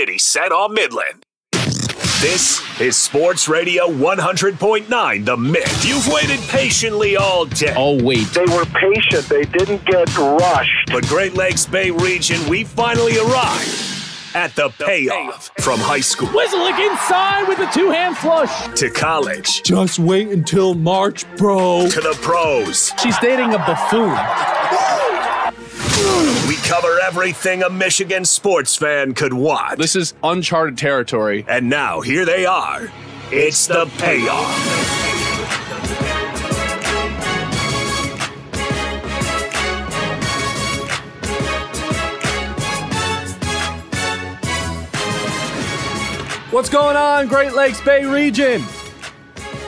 City set on Midland. This is Sports Radio 100.9 The Mitt. You've waited patiently all day. Oh, wait. They were patient. They didn't get rushed. But Great Lakes Bay region, we finally arrived at the payoff from high school Whistling inside with a two hand flush. to college Just wait until March, bro. to the pros. She's dating a buffoon. We cover everything a Michigan sports fan could want. This is uncharted territory. And now here they are. It's the payoff. What's going on, Great Lakes Bay region?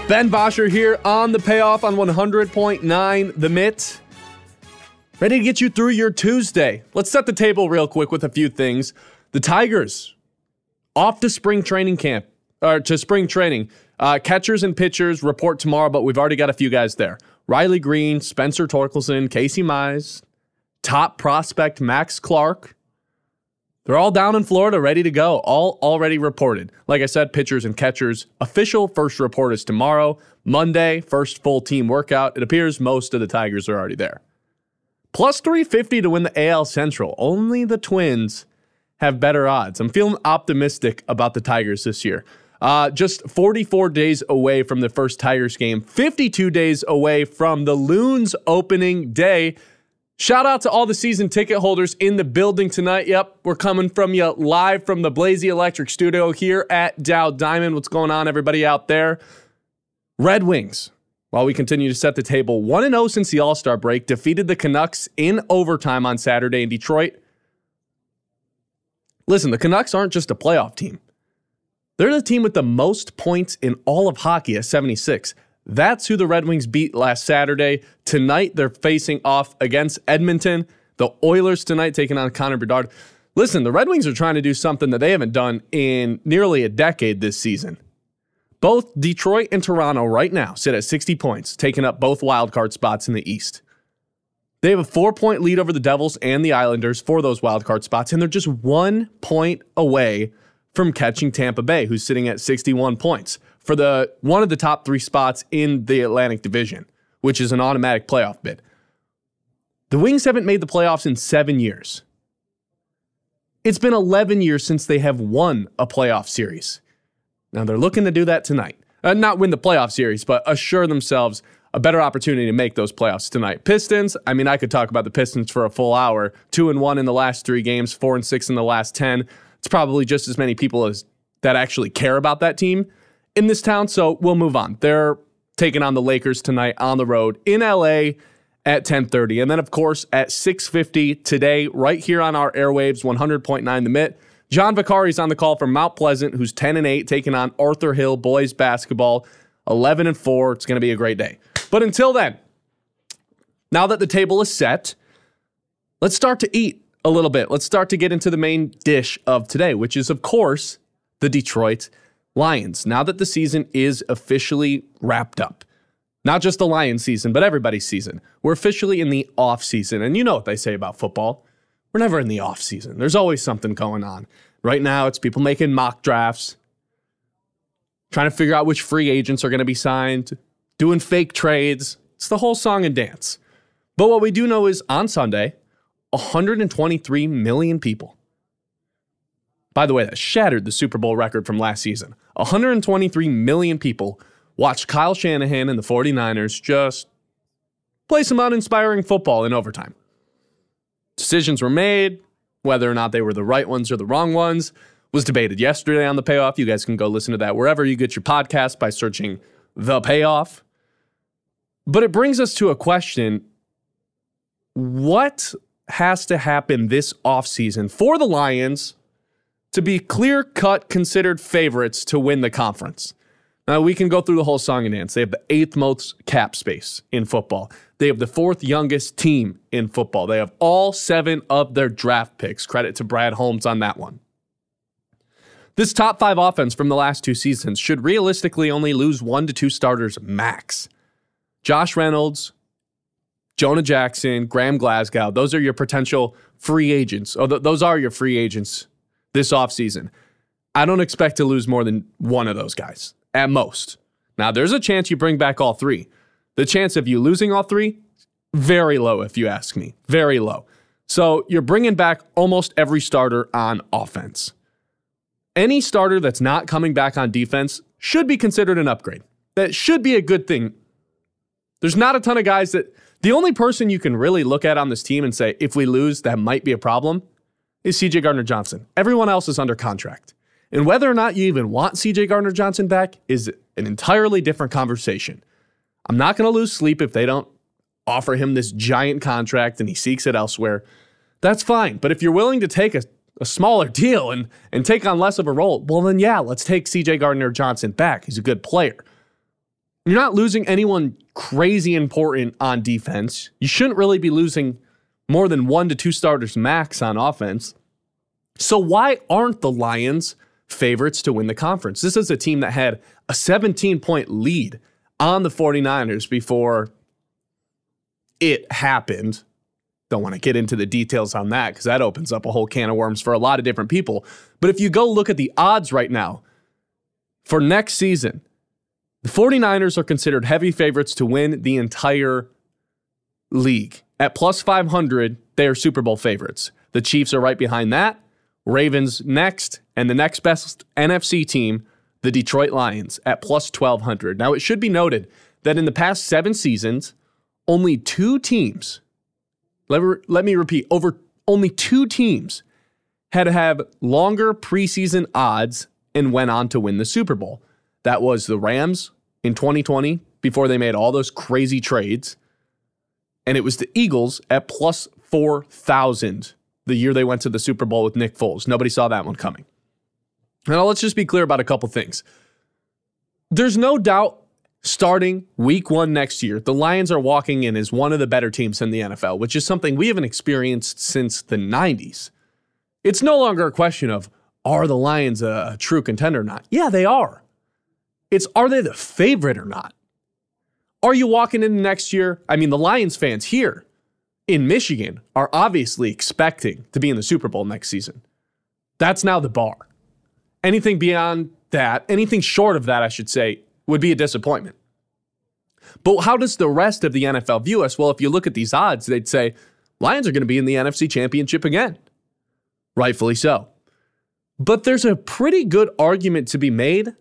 Ben Bosher here on the payoff on 100.9 The Mitt. Ready to get you through your Tuesday. Let's set the table real quick with a few things. The Tigers off to spring training camp, or to spring training. Uh, catchers and pitchers report tomorrow, but we've already got a few guys there. Riley Green, Spencer Torkelson, Casey Mize, top prospect Max Clark. They're all down in Florida, ready to go. All already reported. Like I said, pitchers and catchers. Official first report is tomorrow, Monday, first full team workout. It appears most of the Tigers are already there. Plus 350 to win the AL Central. Only the Twins have better odds. I'm feeling optimistic about the Tigers this year. Uh, just 44 days away from the first Tigers game, 52 days away from the Loons opening day. Shout out to all the season ticket holders in the building tonight. Yep, we're coming from you live from the Blazy Electric Studio here at Dow Diamond. What's going on, everybody out there? Red Wings, while we continue to set the table, 1 0 since the All Star break, defeated the Canucks in overtime on Saturday in Detroit. Listen, the Canucks aren't just a playoff team, they're the team with the most points in all of hockey at 76. That's who the Red Wings beat last Saturday. Tonight, they're facing off against Edmonton. The Oilers tonight taking on Connor Bedard. Listen, the Red Wings are trying to do something that they haven't done in nearly a decade this season. Both Detroit and Toronto right now sit at 60 points, taking up both wildcard spots in the East. They have a four point lead over the Devils and the Islanders for those wildcard spots, and they're just one point away from catching Tampa Bay, who's sitting at 61 points for the one of the top three spots in the Atlantic Division, which is an automatic playoff bid. The Wings haven't made the playoffs in seven years. It's been 11 years since they have won a playoff series. Now they're looking to do that tonight. Uh, not win the playoff series, but assure themselves a better opportunity to make those playoffs tonight. Pistons, I mean, I could talk about the Pistons for a full hour. Two and one in the last three games, four and six in the last 10. It's probably just as many people as that actually care about that team in this town. So we'll move on. They're taking on the Lakers tonight on the road in LA at 10:30. And then of course at 6:50 today right here on our airwaves 100.9 the Mitt. John Vicari's on the call from Mount Pleasant who's 10 and 8 taking on Arthur Hill boys basketball 11 and 4. It's going to be a great day. But until then, now that the table is set, let's start to eat a little bit. Let's start to get into the main dish of today, which is of course the Detroit Lions. Now that the season is officially wrapped up, not just the Lions season, but everybody's season, we're officially in the off season. And you know what they say about football we're never in the off season, there's always something going on. Right now, it's people making mock drafts, trying to figure out which free agents are going to be signed, doing fake trades. It's the whole song and dance. But what we do know is on Sunday, 123 million people by the way, that shattered the Super Bowl record from last season. 123 million people watched Kyle Shanahan and the 49ers just play some uninspiring football in overtime. Decisions were made, whether or not they were the right ones or the wrong ones was debated yesterday on the payoff. You guys can go listen to that wherever you get your podcast by searching the payoff. But it brings us to a question what has to happen this offseason for the Lions to be clear cut considered favorites to win the conference. Now, we can go through the whole song and dance. They have the eighth most cap space in football. They have the fourth youngest team in football. They have all seven of their draft picks. Credit to Brad Holmes on that one. This top five offense from the last two seasons should realistically only lose one to two starters max. Josh Reynolds, Jonah Jackson, Graham Glasgow, those are your potential free agents. Oh, th- those are your free agents this offseason. I don't expect to lose more than one of those guys at most. Now, there's a chance you bring back all three. The chance of you losing all three, very low, if you ask me. Very low. So you're bringing back almost every starter on offense. Any starter that's not coming back on defense should be considered an upgrade. That should be a good thing. There's not a ton of guys that the only person you can really look at on this team and say, if we lose, that might be a problem, is CJ Gardner Johnson. Everyone else is under contract. And whether or not you even want CJ Gardner Johnson back is an entirely different conversation. I'm not going to lose sleep if they don't offer him this giant contract and he seeks it elsewhere. That's fine. But if you're willing to take a, a smaller deal and, and take on less of a role, well, then yeah, let's take CJ Gardner Johnson back. He's a good player. You're not losing anyone crazy important on defense. You shouldn't really be losing more than one to two starters max on offense. So, why aren't the Lions favorites to win the conference? This is a team that had a 17 point lead on the 49ers before it happened. Don't want to get into the details on that because that opens up a whole can of worms for a lot of different people. But if you go look at the odds right now for next season, the 49ers are considered heavy favorites to win the entire league. At plus 500, they are Super Bowl favorites. The Chiefs are right behind that. Ravens next, and the next best NFC team, the Detroit Lions, at plus 1200. Now, it should be noted that in the past seven seasons, only two teams, let me, repeat, over only two teams had to have longer preseason odds and went on to win the Super Bowl. That was the Rams in 2020 before they made all those crazy trades. And it was the Eagles at plus 4,000 the year they went to the Super Bowl with Nick Foles. Nobody saw that one coming. Now, let's just be clear about a couple things. There's no doubt starting week one next year, the Lions are walking in as one of the better teams in the NFL, which is something we haven't experienced since the 90s. It's no longer a question of are the Lions a, true contender or not? Yeah, they are. It's are they the favorite or not? Are you walking in next year? I mean, the Lions fans here in Michigan are obviously expecting to be in the Super Bowl next season. That's now the bar. Anything beyond that, anything short of that, I should say, would be a disappointment. But how does the rest of the NFL view us? Well, if you look at these odds, they'd say Lions are going to be in the NFC Championship again. Rightfully so. But there's a pretty good argument to be made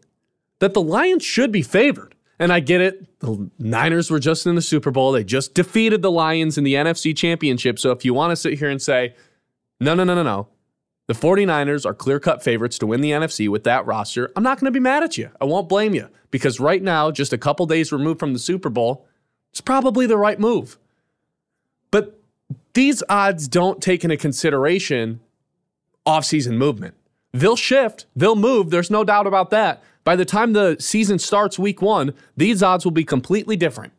that the Lions should be favored. And I get it. The Niners were just in the Super Bowl. They just defeated the Lions in the NFC Championship. So if you want to sit here and say, no, no, no, no, no, the 49ers are clear cut favorites to win the NFC with that roster, I'm not going to be mad at you. I won't blame you because right now, just a couple days removed from the Super Bowl, it's probably the right move. But these odds don't take into consideration offseason movement. They'll shift, they'll move, there's no doubt about that. By the time the season starts week one, these odds will be completely different.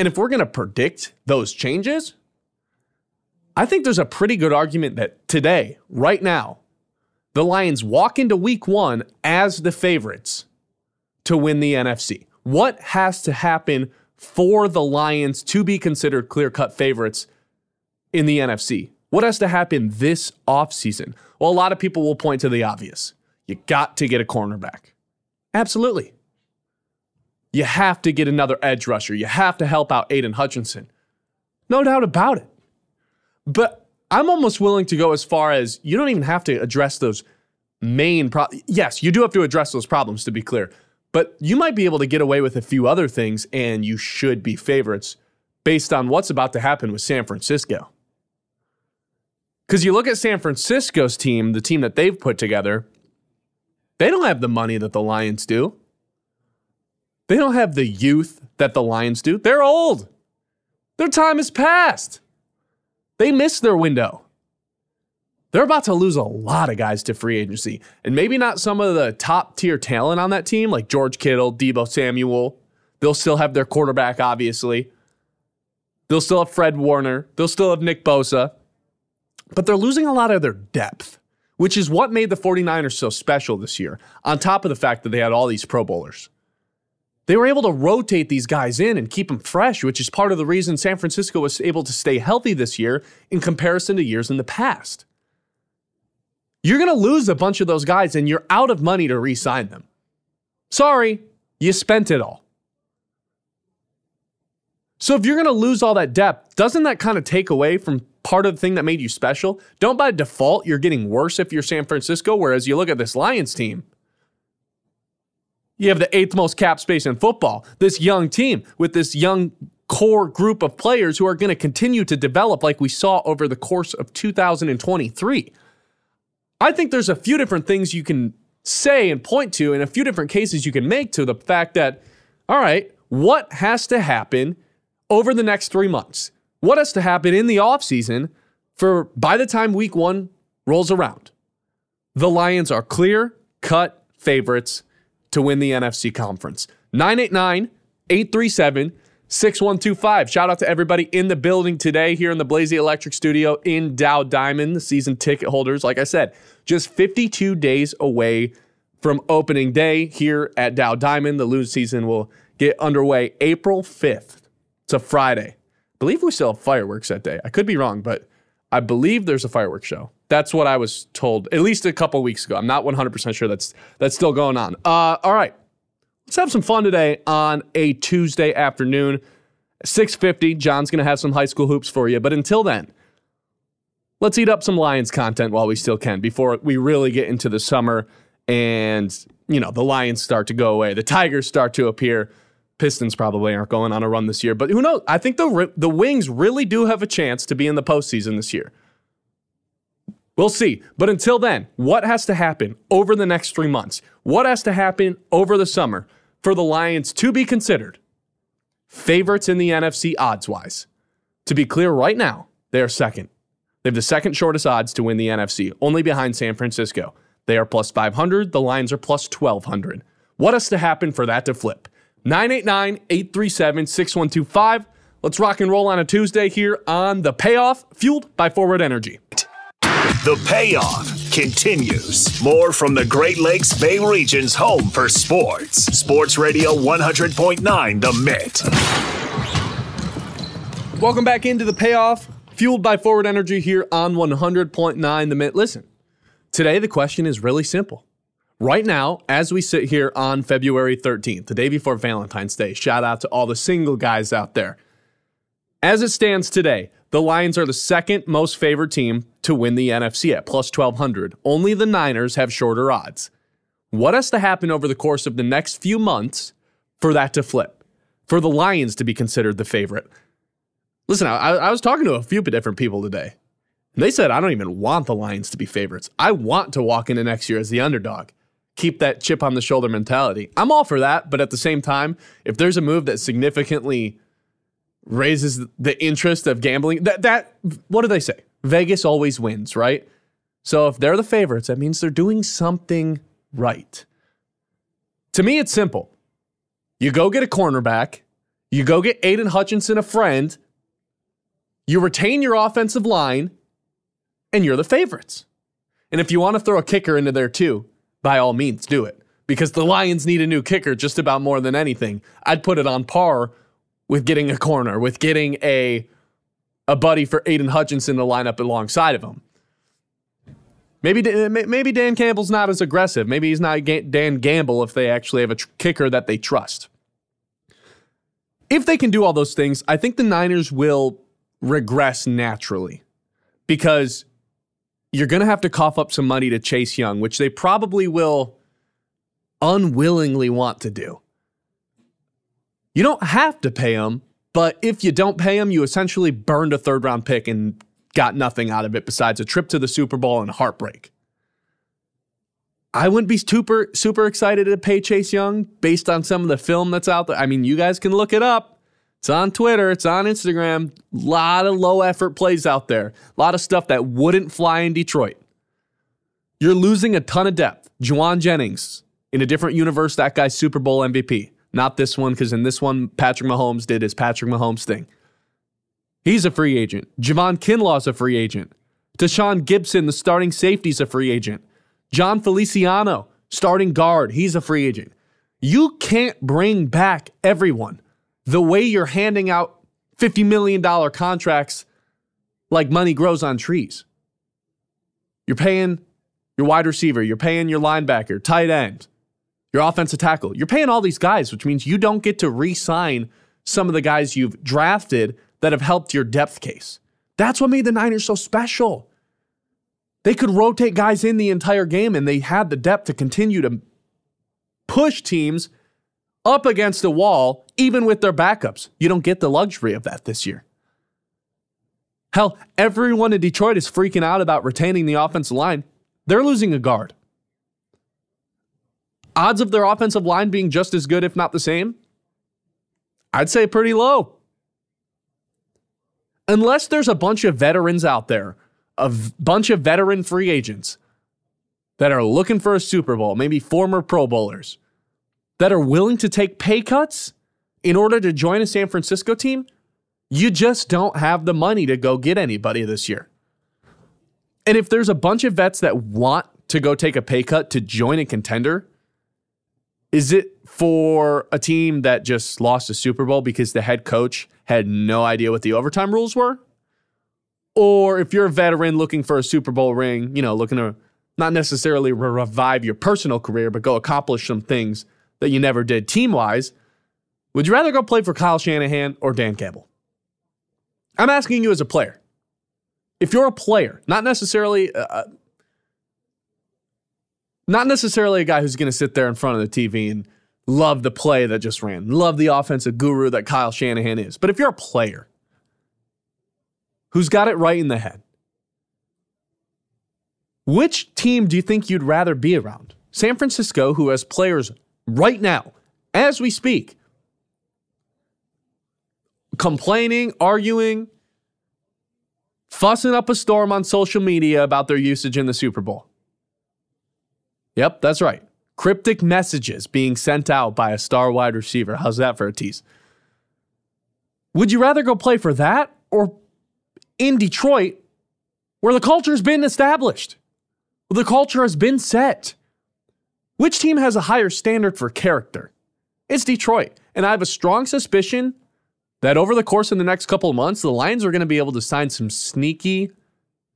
And if we're going to predict those changes, I think there's a pretty good argument that today, right now, the Lions walk into week one as the favorites to win the NFC. What has to happen for the Lions to be considered clear cut favorites in the NFC? What has to happen this offseason? Well, a lot of people will point to the obvious. You got to get a cornerback. Absolutely. You have to get another edge rusher. You have to help out Aidan Hutchinson. No doubt about it. But I'm almost willing to go as far as you don't even have to address those main problems. Yes, you do have to address those problems to be clear, but you might be able to get away with a few other things and you should be favorites based on what's about to happen with San Francisco. Because you look at San Francisco's team, the team that they've put together, they don't have the money that the Lions do. They don't have the youth that the Lions do. They're old. Their time is past. They missed their window. They're about to lose a lot of guys to free agency. And maybe not some of the top tier talent on that team, like George Kittle, Deebo Samuel. They'll still have their quarterback, obviously. They'll still have Fred Warner. They'll still have Nick Bosa. But they're losing a lot of their depth which is what made the 49ers so special this year, on top of the fact that they had all these Pro Bowlers. They were able to rotate these guys in and keep them fresh, which is part of the reason San Francisco was able to stay healthy this year in comparison to years in the past. you're going to lose a bunch of those guys and you're out of money to re sign them. Sorry, you spent it all. So if you're going to lose all that depth, doesn't that kind of take away from part of the thing that made you special? Don't by default, you're getting worse if you're San Francisco. Whereas you look at this Lions team, you have the eighth most cap space in football. This young team with this young core group of players who are going to continue to develop like we saw over the course of 2023. I think there's a few different things you can say and point to, and a few different cases you can make to the fact that, all right, what has to happen over the next three months? What has to happen in the offseason for by the time week one rolls around? The Lions are clear cut favorites to win the NFC conference. 989 837 6125. Shout out to everybody in the building today here in the Blazy Electric Studio in Dow Diamond, the season ticket holders. Like I said, just 52 days away from opening day here at Dow Diamond. The Loon season will get underway April 5th. It's a Friday. I believe we still have fireworks that day. I could be wrong, but I believe there's a fireworks show. That's what I was told at least a couple weeks ago. I'm not 100% sure that's that's still going on. Uh, all right. Let's have some fun today on a Tuesday afternoon. 650. John's going to have some high school hoops for you. But until then, let's eat up some Lions content while we still can before we really get into the summer and, you know, the Lions start to go away. The Tigers start to appear. Pistons probably aren't going on a run this year, but who knows? I think the the Wings really do have a chance to be in the postseason this year. We'll see. But until then, what has to happen over the next three months? What has to happen over the summer for the Lions to be considered favorites in the NFC odds wise? To be clear, right now, they are second. They have the second shortest odds to win the NFC, only behind San Francisco. They are plus 500. The Lions are plus 1200. What has to happen for that to flip? 989 837 6125. Let's rock and roll on a Tuesday here on The Payoff, fueled by Forward Energy. The payoff continues. More from the Great Lakes Bay region's home for sports. Sports Radio 100.9 The Mitt. Welcome back into the payoff, fueled by Forward Energy here on 100.9 The Mitt. Listen, today the question is really simple. Right now, as we sit here on February 13th, the day before Valentine's Day, shout out to all the single guys out there. As it stands today, the Lions are the second most favored team to win the NFC at plus 1200. Only the Niners have shorter odds. What has to happen over the course of the next few months for that to flip? For the Lions to be considered the favorite? Listen, I, I was talking to a few different people today. They said, I don't even want the Lions to be favorites. I want to walk into next year as the underdog. Keep that chip on the shoulder mentality. I'm all for that, but at the same time, if there's a move that significantly raises the interest of gambling. That that what do they say? Vegas always wins, right? So if they're the favorites, that means they're doing something right. To me, it's simple. You go get a cornerback, you go get Aidan Hutchinson a friend, you retain your offensive line, and you're the favorites. And if you want to throw a kicker into there too, by all means do it. Because the Lions need a new kicker just about more than anything. I'd put it on par with getting a corner, with getting a a buddy for Aidan Hutchinson to line up alongside of him. Maybe maybe Dan Campbell's not as aggressive. Maybe he's not Dan Gamble if they actually have a tr- kicker that they trust. If they can do all those things, I think the Niners will regress naturally because you're going to have to cough up some money to Chase Young, which they probably will unwillingly want to do. You don't have to pay him, but if you don't pay him, you essentially burned a third round pick and got nothing out of it besides a trip to the Super Bowl and heartbreak. I wouldn't be super super excited to pay Chase Young based on some of the film that's out there. I mean, you guys can look it up. It's on Twitter, it's on Instagram. A lot of low effort plays out there. A lot of stuff that wouldn't fly in Detroit. You're losing a ton of depth. Jauan Jennings, in a different universe, that guy's Super Bowl MVP. Not this one, because in this one, Patrick Mahomes did his Patrick Mahomes thing. He's a free agent. Javon Kinlaw's a free agent. Tashaun Gipson, the starting safety, is a free agent. Jon Feliciano, starting guard, he's a free agent. You can't bring back everyone the way you're handing out $50 million contracts like money grows on trees. You're paying your wide receiver, you're paying your linebacker, tight end, your offensive tackle. You're paying all these guys, which means you don't get to re sign some of the guys you've drafted that have helped your depth case. That's what made the Niners so special. They could rotate guys in the entire game and they had the depth to continue to push teams up against the wall, even with their backups. You don't get the luxury of that this year. Hell, everyone in Detroit is freaking out about retaining the offensive line. They're losing a guard. Odds of their offensive line being just as good, if not the same, I'd say pretty low. Unless there's a bunch of veterans out there, a bunch of veteran free agents that are looking for a Super Bowl, maybe former Pro Bowlers, that are willing to take pay cuts in order to join a San Francisco team, you just don't have the money to go get anybody this year. And if there's a bunch of vets that want to go take a pay cut to join a contender, is it for a team that just lost a Super Bowl because the head coach had no idea what the overtime rules were? Or if you're a veteran looking for a Super Bowl ring, you know, looking to not necessarily revive your personal career, but go accomplish some things that you never did team wise, would you rather go play for Kyle Shanahan or Dan Campbell? I'm asking you as a player. If you're a player, not necessarily uh, uh not necessarily a guy who's going to sit there in front of the TV and love the play that just ran, love the offensive guru that Kyle Shanahan is. But if you're a player who's got it right in the head, which team do you think you'd rather be around? San Francisco, who has players right now, as we speak, complaining, arguing, fussing up a storm on social media about their usage in the Super Bowl. Yep, that's right. Cryptic messages being sent out by a star wide receiver. How's that for a tease? Would you rather go play for that or in Detroit where the culture's been established? The culture has been set. Which team has a higher standard for character? It's Detroit. And I have a strong suspicion that over the course of the next couple of months, the Lions are going to be able to sign some sneaky,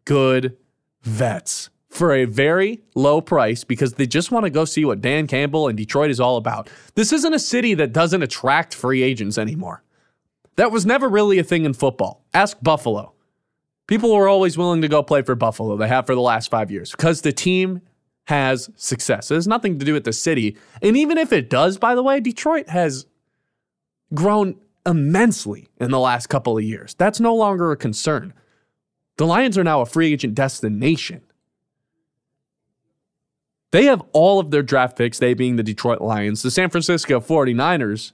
good vets for a very low price because they just want to go see what Dan Campbell and Detroit is all about. This isn't a city that doesn't attract free agents anymore. That was never really a thing in football. Ask Buffalo. People were always willing to go play for Buffalo. They have for the last five years because the team has success. It has nothing to do with the city. And even if it does, by the way, Detroit has grown immensely in the last couple of years. That's no longer a concern. The Lions are now a free agent destination. They have all of their draft picks, they being the Detroit Lions. The San Francisco 49ers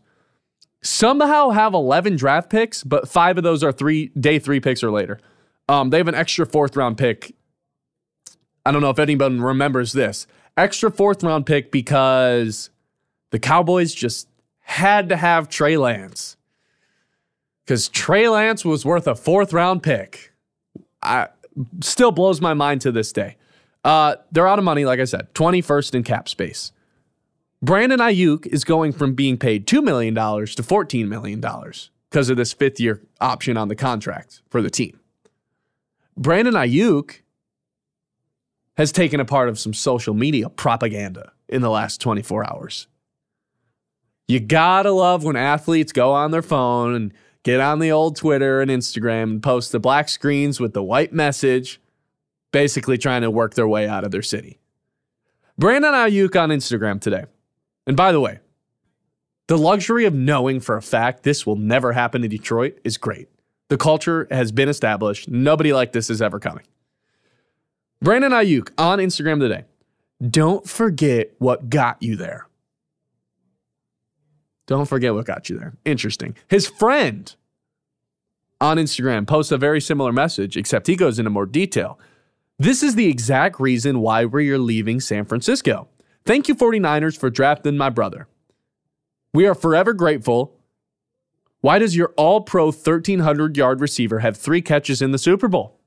somehow have 11 draft picks, but five of those are three day three picks or later. Um, they have an extra fourth round pick. I don't know if anyone remembers this. Extra fourth round pick because the Cowboys just had to have Trey Lance. Because Trey Lance was worth a fourth round pick. I still blows my mind to this day. Uh, they're out of money, like I said, 21st in cap space. Brandon Aiyuk is going from being paid $2 million to $14 million because of this fifth year option on the contract for the team. Brandon Aiyuk has taken a part of some social media propaganda in the last 24 hours. You gotta love when athletes go on their phone and get on the old Twitter and Instagram and post the black screens with the white message basically trying to work their way out of their city. Brandon Aiyuk on Instagram today. And by the way, the luxury of knowing for a fact this will never happen in Detroit is great. The culture has been established. Nobody like this is ever coming. Brandon Aiyuk on Instagram today. Don't forget what got you there. Don't forget what got you there. Interesting. His friend on Instagram posts a very similar message, except he goes into more detail. This is the exact reason why we're leaving San Francisco. Thank you, 49ers, for drafting my brother. We are forever grateful. Why does your all pro 1,300 yard receiver have three catches in the Super Bowl?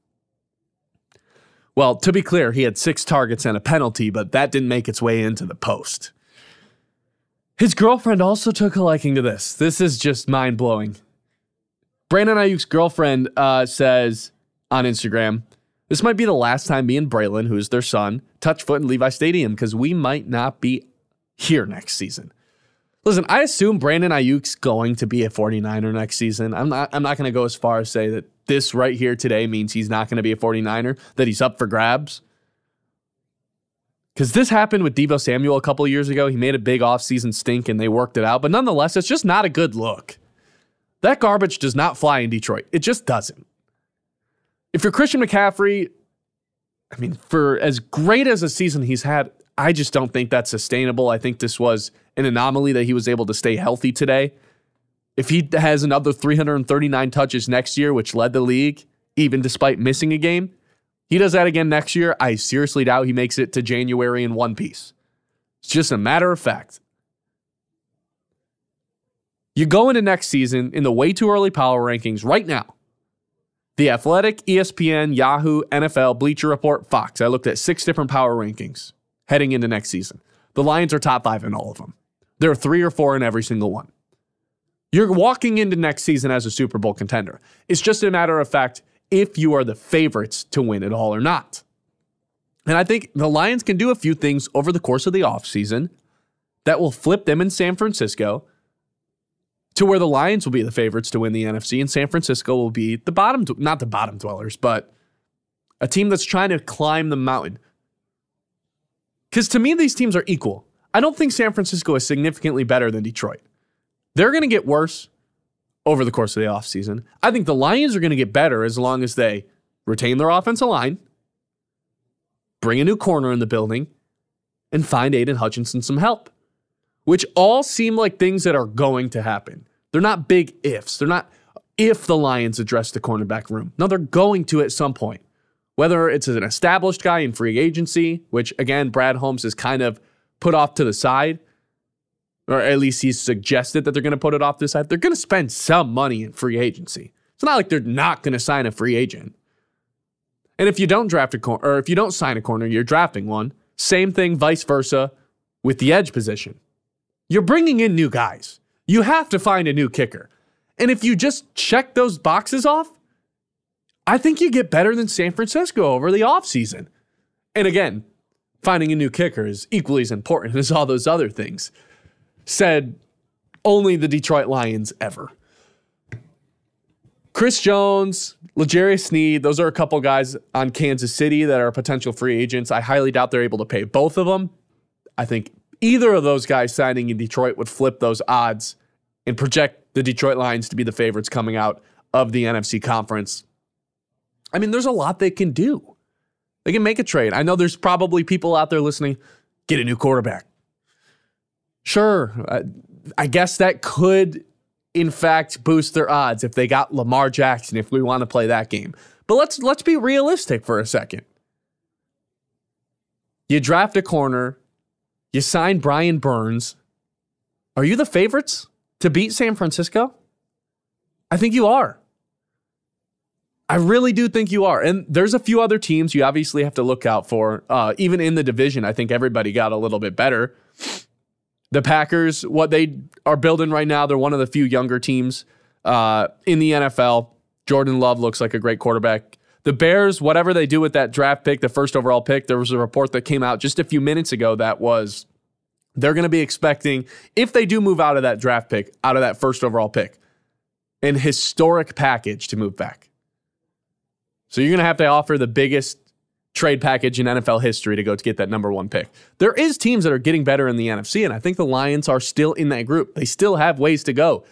Well, to be clear, he had six targets and a penalty, but that didn't make its way into the post. His girlfriend also took a liking to this. This is just mind blowing. Brandon Aiyuk's girlfriend uh, says on Instagram, This might be the last time me and Braylon, who's their son, touch foot in Levi Stadium because we might not be here next season. Listen, I assume Brandon Aiyuk's going to be a 49er next season. I'm not I'm not going to go as far as say that this right here today means he's not going to be a 49er, that he's up for grabs. Because this happened with Deebo Samuel a couple years ago. He made a big offseason stink and they worked it out. But nonetheless, it's just not a good look. That garbage does not fly in Detroit. It just doesn't. If you're Christian McCaffrey, I mean, for as great as a season he's had, I just don't think that's sustainable. I think this was an anomaly that he was able to stay healthy today. If he has another 339 touches next year, which led the league, even despite missing a game, he does that again next year. I seriously doubt he makes it to January in one piece. It's just a matter of fact. You go into next season in the way too early power rankings right now. The Athletic, ESPN, Yahoo, NFL, Bleacher Report, Fox. I looked at six different power rankings heading into next season. The Lions are top five in all of them. There are three or four in every single one. You're walking into next season as a Super Bowl contender. It's just a matter of fact if you are the favorites to win it all or not. And I think the Lions can do a few things over the course of the offseason that will flip them in San Francisco to where the Lions will be the favorites to win the NFC and San Francisco will be the bottom, not the bottom dwellers, but a team that's trying to climb the mountain. Because to me, these teams are equal. I don't think San Francisco is significantly better than Detroit. They're going to get worse over the course of the offseason. I think the Lions are going to get better as long as they retain their offensive line, bring a new corner in the building, and find Aidan Hutchinson some help, which all seem like things that are going to happen. They're not big ifs. They're not if the Lions address the cornerback room. No, they're going to at some point. Whether it's an established guy in free agency, which again, Brad Holmes is kind of put off to the side, or at least he's suggested that they're going to put it off this side. They're going to spend some money in free agency. It's not like they're not going to sign a free agent. And if you don't draft a corner, or if you don't sign a corner, you're drafting one. Same thing, vice versa, with the edge position. You're bringing in new guys. You have to find a new kicker. And if you just check those boxes off, I think you get better than San Francisco over the offseason. And again, finding a new kicker is equally as important as all those other things said only the Detroit Lions ever. Chris Jones, L'Jarius Sneed, those are a couple guys on Kansas City that are potential free agents. I highly doubt they're able to pay both of them. I think either of those guys signing in Detroit would flip those odds and project the Detroit Lions to be the favorites coming out of the NFC conference. I mean, there's a lot they can do. They can make a trade. I know there's probably people out there listening, get a new quarterback. Sure, I guess that could, in fact, boost their odds if they got Lamar Jackson. If we want to play that game, but let's let's be realistic for a second. You draft a corner, you sign Brian Burns. Are you the favorites to beat San Francisco? I think you are. I really do think you are. And there's a few other teams you obviously have to look out for. Uh, even in the division, I think everybody got a little bit better. The Packers, what they are building right now, they're one of the few younger teams uh, in the NFL. Jordan Love looks like a great quarterback. The Bears, whatever they do with that draft pick, the first overall pick, there was a report that came out just a few minutes ago that was they're going to be expecting, if they do move out of that draft pick, out of that first overall pick, an historic package to move back. So you're going to have to offer the biggest trade package in NFL history to go to get that number one pick. There is teams that are getting better in the NFC, and I think the Lions are still in that group. They still have ways to go.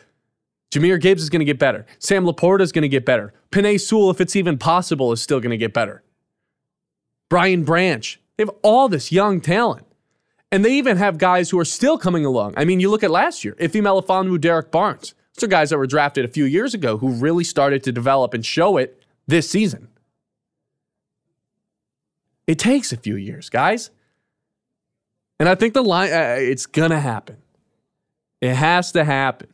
Jahmyr Gibbs is going to get better. Sam LaPorta is going to get better. Penei Sewell, if it's even possible, is still going to get better. Brian Branch. They have all this young talent. And they even have guys who are still coming along. I mean, you look at last year, Ife Melifonwu, Derrick Barnes. Those are guys that were drafted a few years ago who really started to develop and show it this season. It takes a few years, guys. And I think the line, uh, it's going to happen. It has to happen.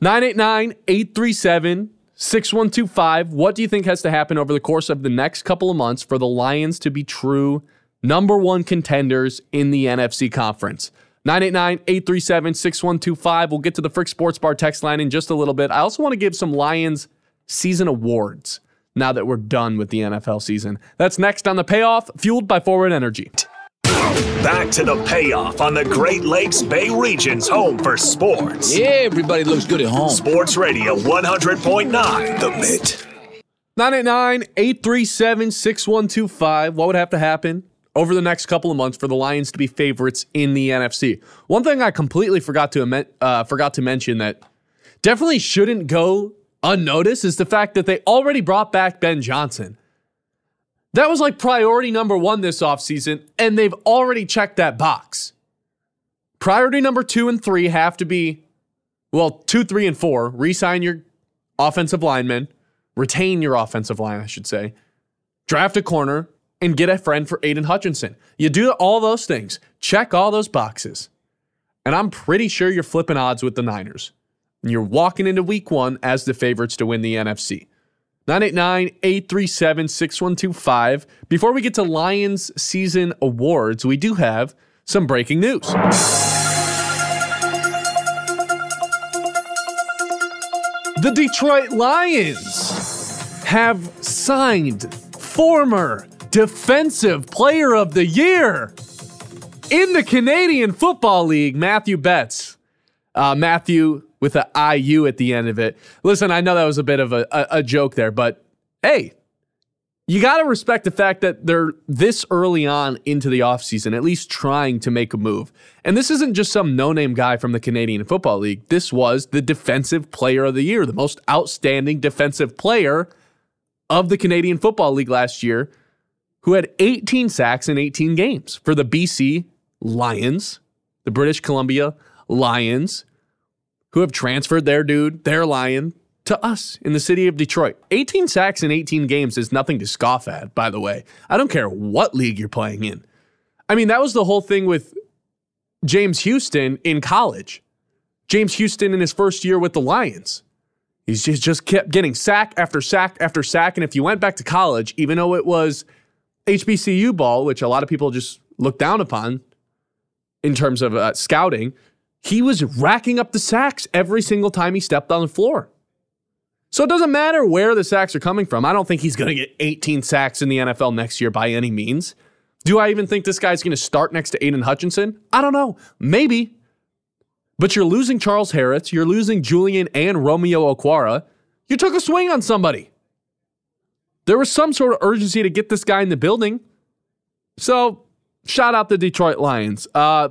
989 837 6125. What do you think has to happen over the course of the next couple of months for the Lions to be true number one contenders in the NFC conference? 989 837 6125. We'll get to the Frick Sports Bar text line in just a little bit. I also want to give some Lions season awards. Now that we're done with the NFL season. That's next on the payoff, fueled by Forward Energy. Back to the payoff on the Great Lakes Bay region's home for sports. Yeah, everybody looks good at home. Sports Radio 100.9 The Mitt. 989 837 6125. What would have to happen over the next couple of months for the Lions to be favorites in the NFC? One thing I completely forgot to uh, forgot to mention that definitely shouldn't go unnoticed is the fact that they already brought back Ben Johnson. That was like priority number one this offseason, and they've already checked that box. Priority number two and three have to be, well, two, three, and four, re sign your offensive linemen, retain your offensive line, I should say, draft a corner, and get a friend for Aidan Hutchinson. You do all those things, check all those boxes, and I'm pretty sure you're flipping odds with the Niners. And you're walking into week one as the favorites to win the NFC. 989 837 6125. Before we get to Lions season awards, we do have some breaking news. The Detroit Lions have signed former Defensive Player of the Year in the Canadian Football League, Mathieu Betts. Uh, Matthew with the IU at the end of it. Listen, I know that was a bit of a, a, a joke there, but hey, you got to respect the fact that they're this early on into the offseason, at least trying to make a move. And this isn't just some no name guy from the Canadian Football League. This was the Defensive Player of the Year, the most outstanding defensive player of the Canadian Football League last year, who had 18 sacks in 18 games for the BC Lions, the British Columbia Lions who have transferred their dude, their lion, to us in the city of Detroit. 18 sacks in 18 games is nothing to scoff at, by the way. I don't care what league you're playing in. I mean, that was the whole thing with James Houston in college. James Houston in his first year with the Lions. He's just, just kept getting sack after sack after sack. And if you went back to college, even though it was HBCU ball, which a lot of people just look down upon in terms of uh, scouting, he was racking up the sacks every single time he stepped on the floor. So it doesn't matter where the sacks are coming from. I don't think he's going to get 18 sacks in the NFL next year by any means. Do I even think this guy's going to start next to Aidan Hutchinson? I don't know. Maybe. But you're losing Charles Harris. You're losing Julian and Romeo Okwara. You took a swing on somebody. There was some sort of urgency to get this guy in the building. So, shout out the Detroit Lions. Uh,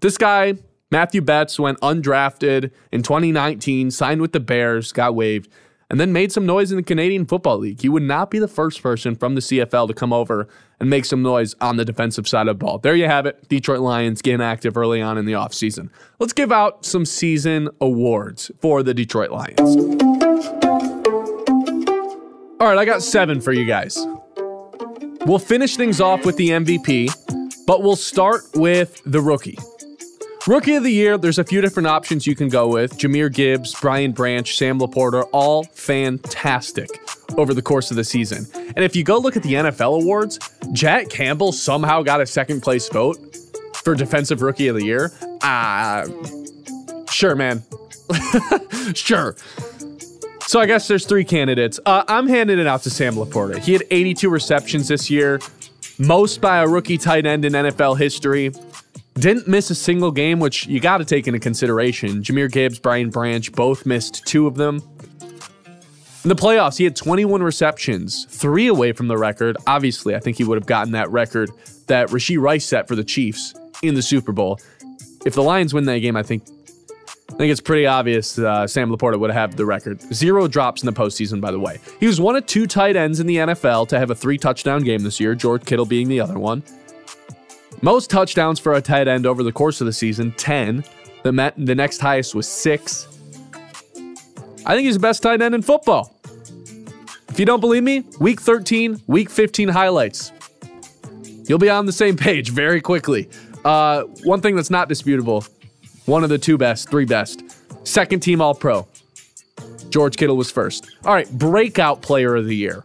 this guy Mathieu Betts went undrafted in 2019, signed with the Bears, got waived, and then made some noise in the Canadian Football League. He would not be the first person from the CFL to come over and make some noise on the defensive side of the ball. There you have it. Detroit Lions getting active early on in the offseason. Let's give out some season awards for the Detroit Lions. All right, I got seven for you guys. We'll finish things off with the MVP, but we'll start with the rookie. Rookie of the year, there's a few different options you can go with. Jahmyr Gibbs, Brian Branch, Sam LaPorta, all fantastic over the course of the season. And if you go look at the NFL awards, Jack Campbell somehow got a second place vote for Defensive Rookie of the Year. Ah, uh, sure, man. sure. So I guess there's three candidates. Uh, I'm handing it out to Sam LaPorta. He had 82 receptions this year, most by a rookie tight end in NFL history. Didn't miss a single game, which you got to take into consideration. Jahmyr Gibbs, Brian Branch both missed two of them. In the playoffs, he had 21 receptions, three away from the record. Obviously, I think he would have gotten that record that Rashee Rice set for the Chiefs in the Super Bowl. If the Lions win that game, I think I think it's pretty obvious uh, Sam LaPorta would have the record. Zero drops in the postseason, by the way. He was one of two tight ends in the NFL to have a three touchdown game this year, George Kittle being the other one. Most touchdowns for a tight end over the course of the season 10. The, met, the next highest was six. I think he's the best tight end in football. If you don't believe me, week 13, week 15 highlights. You'll be on the same page very quickly. Uh, one thing that's not disputable one of the two best, three best. Second team All Pro. George Kittle was first. All right, breakout player of the year.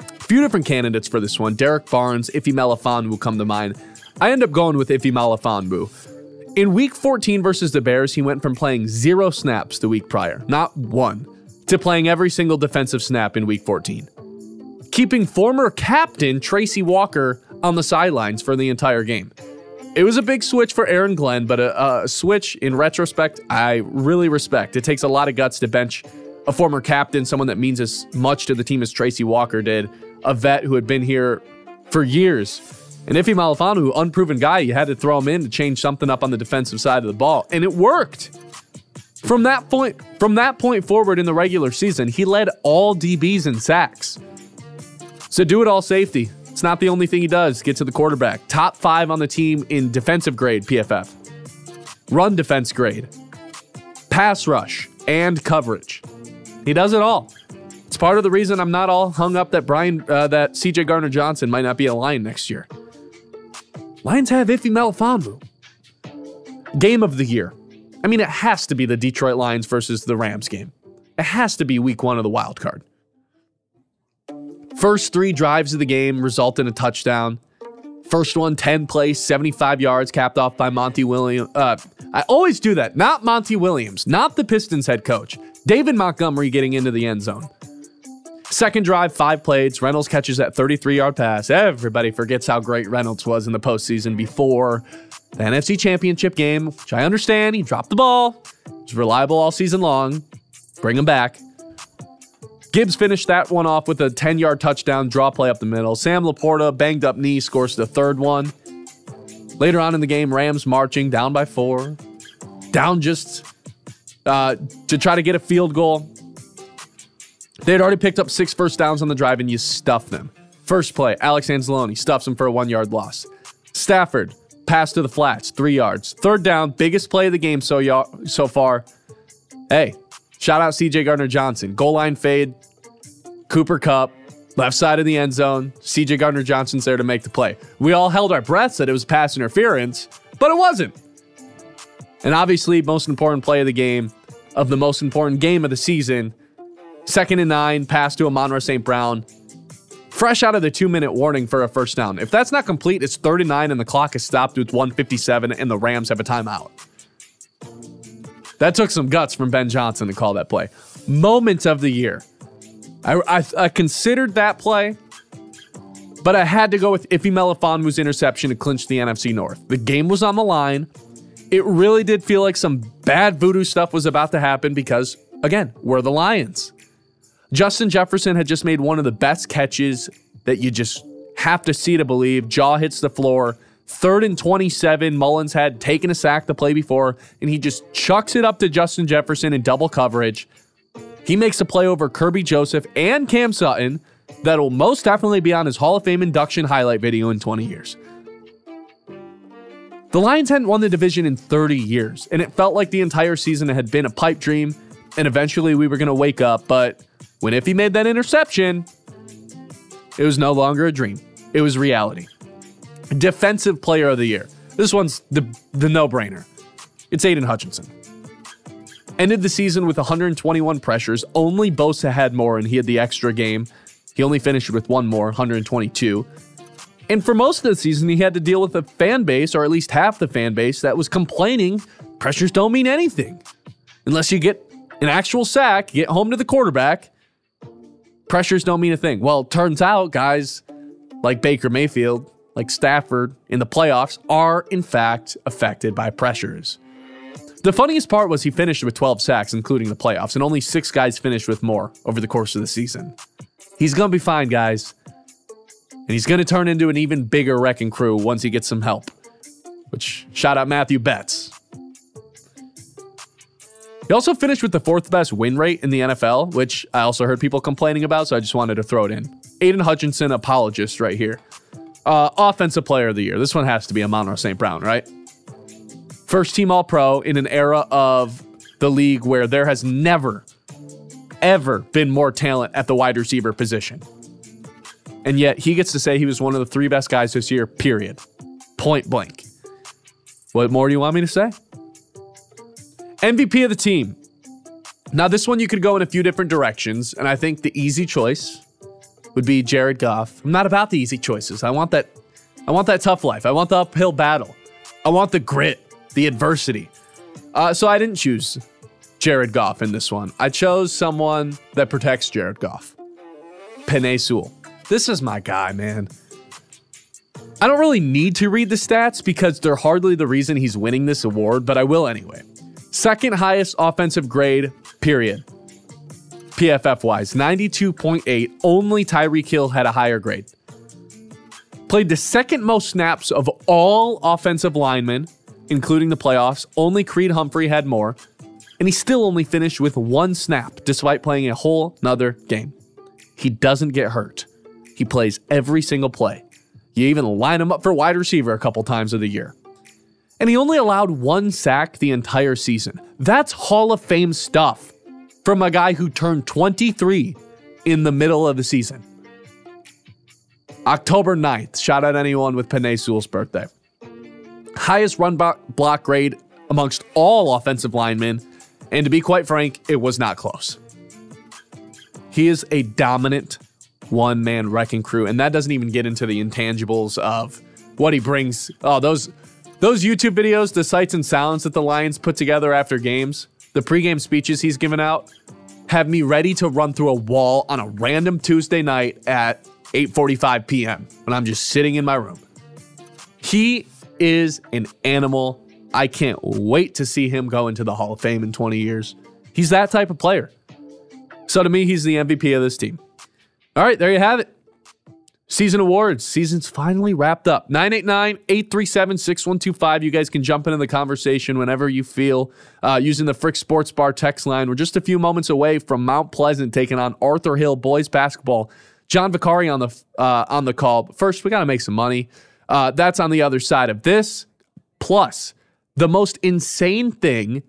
A few different candidates for this one. Derrick Barnes, Ife Melifonwu will come to mind. I end up going with Ife Melifonwu. In week 14 versus the Bears, he went from playing zero snaps the week prior, not one, to playing every single defensive snap in week 14. keeping former captain Tracy Walker on the sidelines for the entire game. It was a big switch for Aaron Glenn, but a, a, switch in retrospect, I really respect. It takes a lot of guts to bench a former captain, someone that means as much to the team as Tracy Walker did, a vet who had been here for years. And Ife Melifonwu, unproven guy, you had to throw him in to change something up on the defensive side of the ball, and it worked. From that point, from that point forward in the regular season, he led all DBs in sacks. So do it all safety. It's not the only thing he does. Get to the quarterback. Top five on the team in defensive grade, PFF. Run defense grade. Pass rush and coverage. He does it all. It's part of the reason I'm not all hung up that Brian, uh, that CJ Gardner Johnson might not be a Lion next year. Lions have Ife Melifonwu. Game of the year. I mean, it has to be the Detroit Lions versus the Rams game. It has to be week one of the wild card. First three drives of the game result in a touchdown. First one, 10 plays, 75 yards, capped off by Monty Williams. Uh, I always do that. Not Monty Williams, not the Pistons head coach. David Montgomery getting into the end zone. Second drive, five plays. Reynolds catches that 33 yard pass. Everybody forgets how great Reynolds was in the postseason before the NFC Championship game, which I understand. He dropped the ball. He's reliable all season long. Bring him back. Gibbs finished that one off with a 10 yard touchdown draw play up the middle. Sam LaPorta, banged up knee, scores the third one. Later on in the game, Rams marching down by four, down just uh, to try to get a field goal. They had already picked up six first downs on the drive, and you stuff them. First play, Alex Anzalone stuffs him for a one yard loss. Stafford, pass to the flats, three yards. Third down, biggest play of the game so, so far. Hey, shout out CJ Gardner Johnson. Goal line fade, Cooper Kupp, left side of the end zone. CJ Gardner Johnson's there to make the play. We all held our breaths that it was pass interference, but it wasn't. And obviously, most important play of the game, of the most important game of the season, second and nine, pass to Amon-Ra St. Brown. Fresh out of the two minute warning for a first down. If that's not complete, it's 39 and the clock is stopped with 157 and the Rams have a timeout. That took some guts from Ben Johnson to call that play. Moment of the year. I, I, I considered that play, but I had to go with Ife Melifonwu's interception to clinch the NFC North. The game was on the line. It really did feel like some bad voodoo stuff was about to happen because, again, we're the Lions. Justin Jefferson had just made one of the best catches that you just have to see to believe. Jaw hits the floor. Third and 27. Mullens had taken a sack the play before, and he just chucks it up to Justin Jefferson in double coverage. He makes a play over Kerby Joseph and Cam Sutton that'll most definitely be on his Hall of Fame induction highlight video in 20 years. The Lions hadn't won the division in 30 years, and it felt like the entire season had been a pipe dream, and eventually we were going to wake up. But when Ife made that interception, it was no longer a dream, it was reality. Defensive player of the year. This one's the, the no brainer. It's Aidan Hutchinson. Ended the season with 121 pressures. Only Bosa had more, and he had the extra game. He only finished with one more, 122. And for most of the season, he had to deal with a fan base, or at least half the fan base, that was complaining pressures don't mean anything. Unless you get an actual sack, get home to the quarterback, pressures don't mean a thing. Well, turns out guys like Baker Mayfield, like Stafford in the playoffs, are in fact affected by pressures. The funniest part was he finished with 12 sacks, including the playoffs, and only six guys finished with more over the course of the season. He's going to be fine, guys. And he's going to turn into an even bigger wrecking crew once he gets some help. Which, shout out Mathieu Betts. He also finished with the fourth best win rate in the NFL, which I also heard people complaining about, so I just wanted to throw it in. Aidan Hutchinson, apologist right here. Uh, offensive player of the year. This one has to be Amon-Ra St. Brown, right? first team All Pro in an era of the league where there has never, ever been more talent at the wide receiver position. And yet he gets to say he was one of the three best guys this year, period. Point blank. What more do you want me to say? MVP of the team. Now, this one you could go in a few different directions, and I think the easy choice would be Jared Goff. I'm not about the easy choices. I want that I want that tough life. I want the uphill battle. I want the grit the adversity. Uh, so I didn't choose Jared Goff in this one. I chose someone that protects Jared Goff. Penei Sewell. this is my guy, man. I don't really need to read the stats because they're hardly the reason he's winning this award, but I will anyway. Second highest offensive grade, period. PFF wise, 92.8. Only Tyreek Hill had a higher grade. Played the second most snaps of all offensive linemen, including the playoffs. Only Creed Humphrey had more. And he still only finished with one snap despite playing a whole nother game. He doesn't get hurt. He plays every single play. You even line him up for wide receiver a couple times of the year. And he only allowed one sack the entire season. That's Hall of Fame stuff from a guy who turned 23 in the middle of the season. October 9th, shout out anyone with Penei Sewell's birthday. Highest run block grade amongst all offensive linemen, and to be quite frank, it was not close. He is a dominant one man wrecking crew, and that doesn't even get into the intangibles of what he brings. Oh, those those YouTube videos, the sights and sounds that the Lions put together after games, the pregame speeches he's given out, have me ready to run through a wall on a random Tuesday night at 8:45 p.m. when I'm just sitting in my room. He is an animal. I can't wait to see him go into the Hall of Fame in 20 years. He's that type of player. So to me, he's the MVP of this team. All right, there you have it. Season awards. Season's finally wrapped up. 989 837 6125. You guys can jump into the conversation whenever you feel uh, using the Frick Sports Bar text line. We're just a few moments away from Mount Pleasant taking on Arthur Hill boys basketball. John Vicari on the uh, on the call. But first, we got to make some money. Uh, that's on the other side of this. Plus, the most insane thing,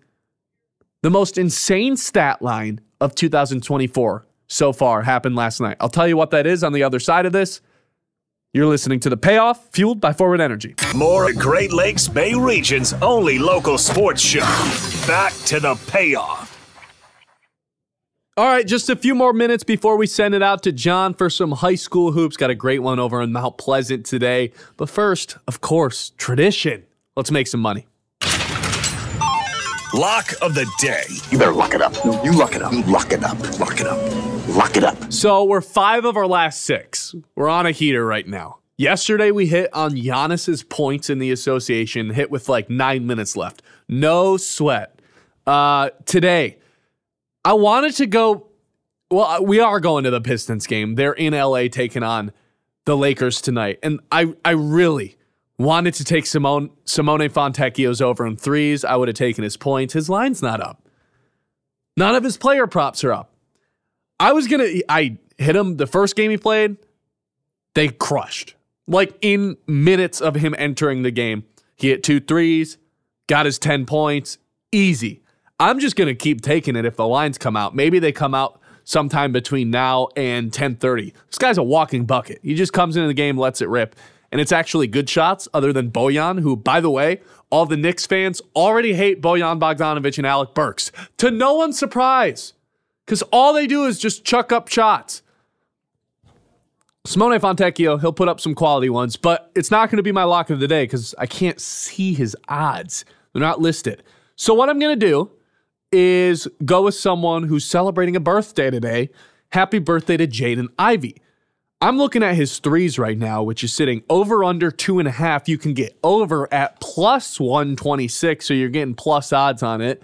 the most insane stat line of 2024 so far happened last night. I'll tell you what that is on the other side of this. You're listening to The Payoff, fueled by Forward Energy. More Great Lakes Bay region's only local sports show. Back to The Payoff. All right, just a few more minutes before we send it out to John for some high school hoops. Got a great one over in Mount Pleasant today. But first, of course, tradition. Let's make some money. Lock of the day. You better lock it up. No, you lock it up. You lock it up. Lock it up. Lock it up. So we're five of our last six. We're on a heater right now. Yesterday we hit on Giannis's points in the association, hit with like nine minutes left. No sweat. Uh, today, I wanted to go. Well, we are going to the Pistons game. They're in LA taking on the Lakers tonight. And I, I really, Wanted to take Simone Simone Fontecchio's over in threes. I would have taken his points. His line's not up. None of his player props are up. I was gonna I hit him the first game he played. They crushed. Like in minutes of him entering the game, he hit two threes, got his 10 points. Easy. I'm just gonna keep taking it if the lines come out. Maybe they come out sometime between now and 10:30. This guy's a walking bucket. He just comes into the game, lets it rip and it's actually good shots other than Bojan, who, by the way, all the Knicks fans already hate Bojan Bogdanovic and Alec Burks. To no one's surprise, because all they do is just chuck up shots. Simone Fontecchio, he'll put up some quality ones, but it's not going to be my lock of the day because I can't see his odds. They're not listed. So, what I'm going to do is go with someone who's celebrating a birthday today. Happy birthday to Jaden Ivey. I'm looking at his threes right now, which is sitting over under two and a half. You can get over at plus 126, so you're getting plus odds on it.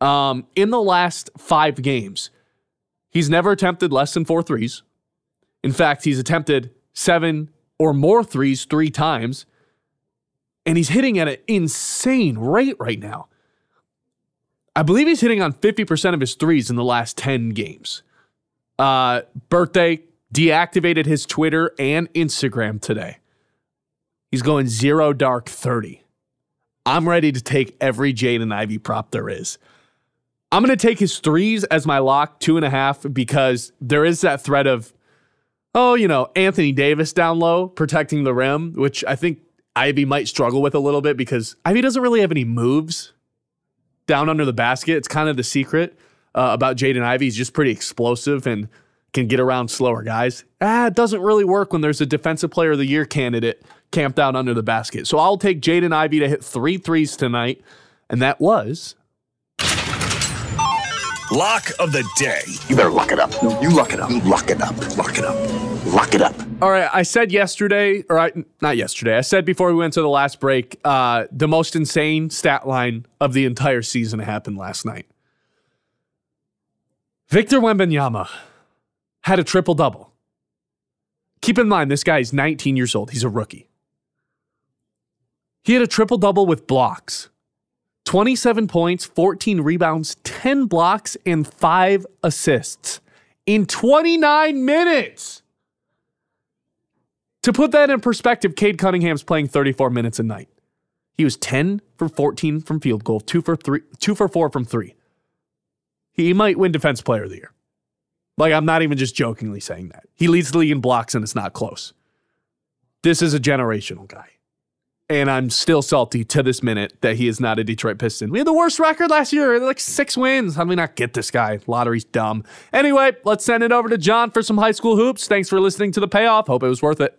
Um, in the last five games, he's never attempted less than four threes. In fact, he's attempted seven or more threes three times, and he's hitting at an insane rate right now. I believe he's hitting on 50% of his threes in the last 10 games. Uh, birthday deactivated his Twitter and Instagram today. He's going zero dark 30. I'm ready to take every Jaden Ivey prop there is. I'm going to take his threes as my lock, two and a half, because there is that threat of, oh, you know, Anthony Davis down low protecting the rim, which I think Ivey might struggle with a little bit because Ivey doesn't really have any moves down under the basket. It's kind of the secret uh, about Jaden Ivey. He's just pretty explosive and can get around slower guys. Ah, it doesn't really work when there's a defensive player of the year candidate camped out under the basket. So I'll take Jaden Ivey to hit three threes tonight, and that was Lock of the day. You better lock it up. No, you lock it up. Lock it up. Lock it up. Lock it up. All right, I said yesterday, or I, not yesterday, I said before we went to the last break, uh, the most insane stat line of the entire season happened last night. Victor Wembanyama had a triple double. Keep in mind, this guy is 19 years old. He's a rookie. He had a triple double with blocks 27 points, 14 rebounds, 10 blocks, and five assists in 29 minutes. To put that in perspective, Cade Cunningham's playing 34 minutes a night. He was 10 for 14 from field goal, 2 for 3, 2 for 4 from 3. He might win defense player of the year. Like I'm not even just jokingly saying that. He leads the league in blocks and it's not close. This is a generational guy. And I'm still salty to this minute that he is not a Detroit Piston. We had the worst record last year, like six wins. How do we not get this guy? Lottery's dumb. Anyway, let's send it over to John for some high school hoops. Thanks for listening to the payoff. Hope it was worth it.